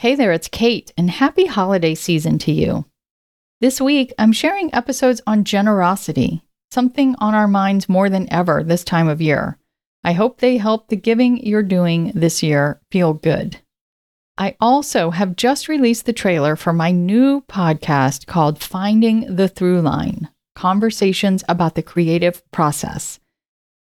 Hey there, it's Kate, and happy holiday season to you. This week, I'm sharing episodes on generosity, something on our minds more than ever this time of year. I hope they help the giving you're doing this year feel good. I also have just released the trailer for my new podcast called Finding the Through Line Conversations about the Creative Process.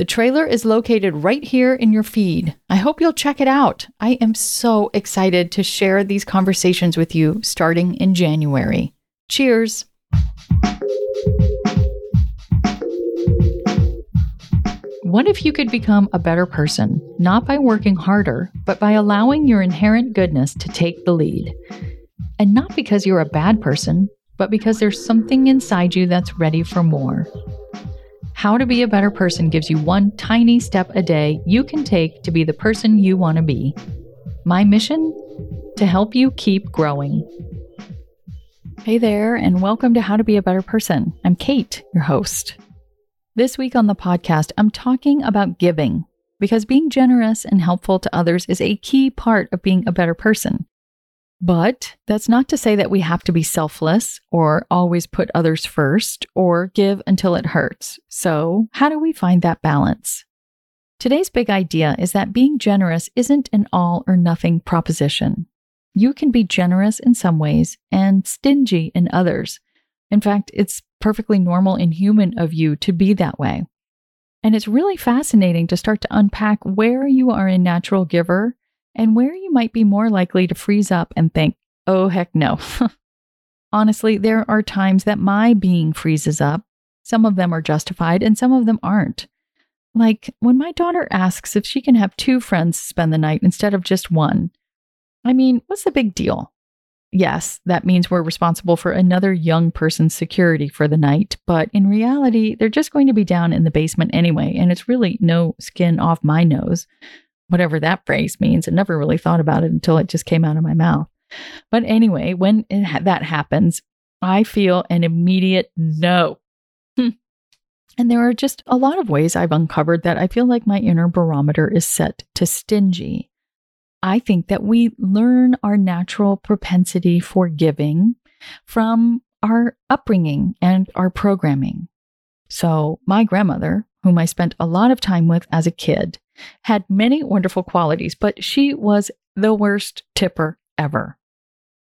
The trailer is located right here in your feed. I hope you'll check it out. I am so excited to share these conversations with you starting in January. Cheers. What if you could become a better person, not by working harder, but by allowing your inherent goodness to take the lead? And not because you're a bad person, but because there's something inside you that's ready for more. How to Be a Better Person gives you one tiny step a day you can take to be the person you want to be. My mission? To help you keep growing. Hey there, and welcome to How to Be a Better Person. I'm Kate, your host. This week on the podcast, I'm talking about giving because being generous and helpful to others is a key part of being a better person. But that's not to say that we have to be selfless or always put others first or give until it hurts. So, how do we find that balance? Today's big idea is that being generous isn't an all or nothing proposition. You can be generous in some ways and stingy in others. In fact, it's perfectly normal and human of you to be that way. And it's really fascinating to start to unpack where you are a natural giver and where you might be more likely to freeze up and think, oh, heck no. Honestly, there are times that my being freezes up. Some of them are justified and some of them aren't. Like when my daughter asks if she can have two friends spend the night instead of just one. I mean, what's the big deal? Yes, that means we're responsible for another young person's security for the night, but in reality, they're just going to be down in the basement anyway, and it's really no skin off my nose whatever that phrase means. I never really thought about it until it just came out of my mouth. But anyway, when ha- that happens, I feel an immediate no. Hmm. And there are just a lot of ways I've uncovered that I feel like my inner barometer is set to stingy. I think that we learn our natural propensity for giving from our upbringing and our programming. So, my grandmother, whom I spent a lot of time with as a kid, had many wonderful qualities, but she was the worst tipper ever.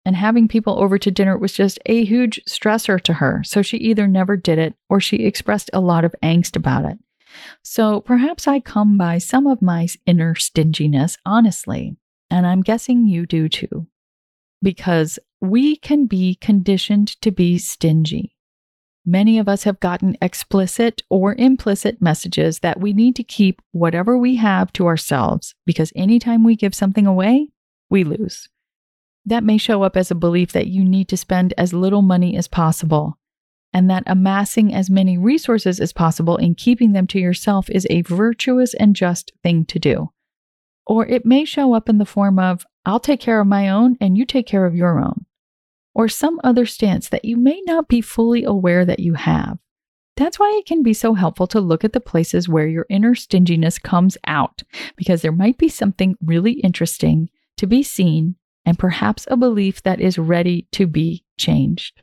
And having people over to dinner was just a huge stressor to her. So she either never did it or she expressed a lot of angst about it. So perhaps I come by some of my inner stinginess honestly, and I'm guessing you do too. Because we can be conditioned to be stingy. Many of us have gotten explicit or implicit messages that we need to keep whatever we have to ourselves because anytime we give something away, we lose. That may show up as a belief that you need to spend as little money as possible, and that amassing as many resources as possible and keeping them to yourself is a virtuous and just thing to do. Or it may show up in the form of, I'll take care of my own and you take care of your own or some other stance that you may not be fully aware that you have. That's why it can be so helpful to look at the places where your inner stinginess comes out, because there might be something really interesting to be seen and perhaps a belief that is ready to be changed.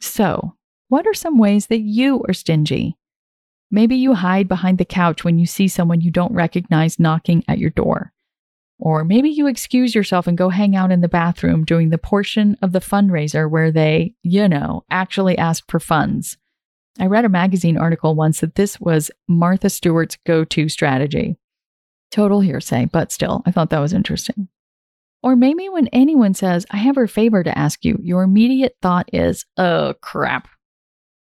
So, what are some ways that you are stingy? Maybe you hide behind the couch when you see someone you don't recognize knocking at your door. Or maybe you excuse yourself and go hang out in the bathroom during the portion of the fundraiser where they, you know, actually ask for funds. I read a magazine article once that this was Martha Stewart's go to strategy. Total hearsay, but still, I thought that was interesting. Or maybe when anyone says, I have a favor to ask you, your immediate thought is, oh crap.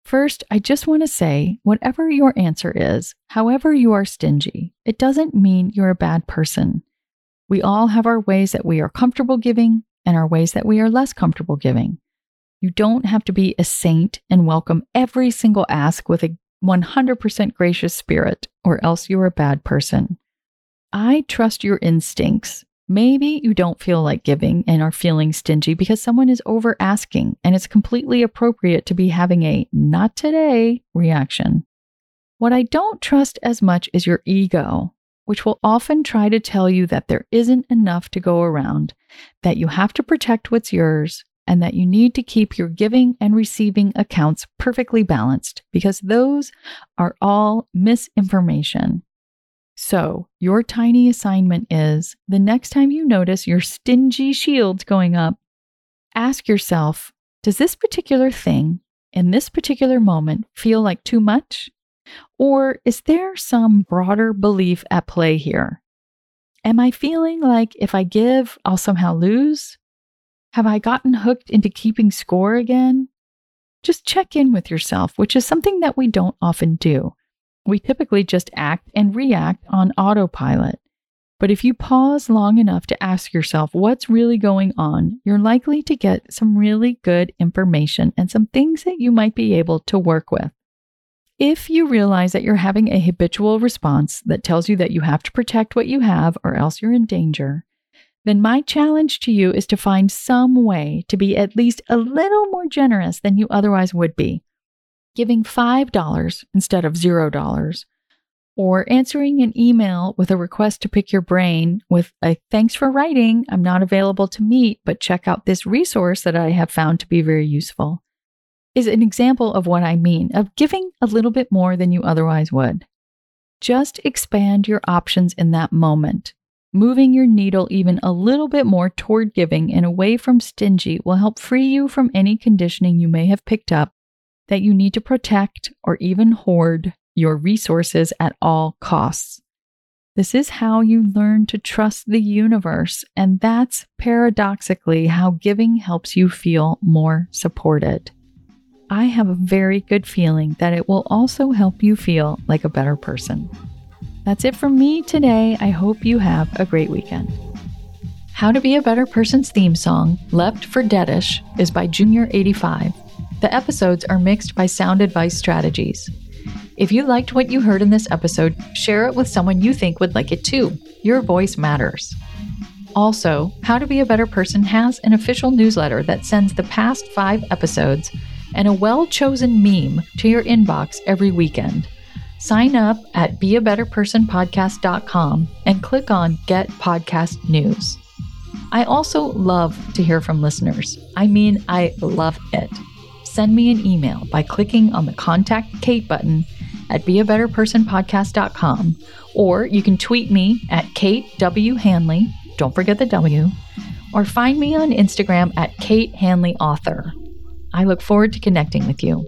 First, I just want to say whatever your answer is, however you are stingy, it doesn't mean you're a bad person. We all have our ways that we are comfortable giving and our ways that we are less comfortable giving. You don't have to be a saint and welcome every single ask with a 100% gracious spirit, or else you're a bad person. I trust your instincts. Maybe you don't feel like giving and are feeling stingy because someone is over asking, and it's completely appropriate to be having a not today reaction. What I don't trust as much is your ego which will often try to tell you that there isn't enough to go around, that you have to protect what's yours, and that you need to keep your giving and receiving accounts perfectly balanced because those are all misinformation. So, your tiny assignment is the next time you notice your stingy shields going up, ask yourself Does this particular thing in this particular moment feel like too much? Or is there some broader belief at play here? Am I feeling like if I give, I'll somehow lose? Have I gotten hooked into keeping score again? Just check in with yourself, which is something that we don't often do. We typically just act and react on autopilot. But if you pause long enough to ask yourself what's really going on, you're likely to get some really good information and some things that you might be able to work with. If you realize that you're having a habitual response that tells you that you have to protect what you have or else you're in danger, then my challenge to you is to find some way to be at least a little more generous than you otherwise would be. Giving $5 instead of $0, or answering an email with a request to pick your brain with a thanks for writing, I'm not available to meet, but check out this resource that I have found to be very useful is an example of what I mean of giving a little bit more than you otherwise would. Just expand your options in that moment. Moving your needle even a little bit more toward giving and away from stingy will help free you from any conditioning you may have picked up that you need to protect or even hoard your resources at all costs. This is how you learn to trust the universe, and that's paradoxically how giving helps you feel more supported. I have a very good feeling that it will also help you feel like a better person. That's it from me today. I hope you have a great weekend. How to Be a Better Person's theme song, Left for Deadish, is by Junior85. The episodes are mixed by Sound Advice Strategies. If you liked what you heard in this episode, share it with someone you think would like it too. Your voice matters. Also, How to Be a Better Person has an official newsletter that sends the past five episodes and a well chosen meme to your inbox every weekend. Sign up at beabetterpersonpodcast.com and click on Get Podcast News. I also love to hear from listeners. I mean, I love it. Send me an email by clicking on the Contact Kate button at beabetterpersonpodcast.com or you can tweet me at Kate W. Hanley, don't forget the W, or find me on Instagram at Kate Hanley Author. I look forward to connecting with you.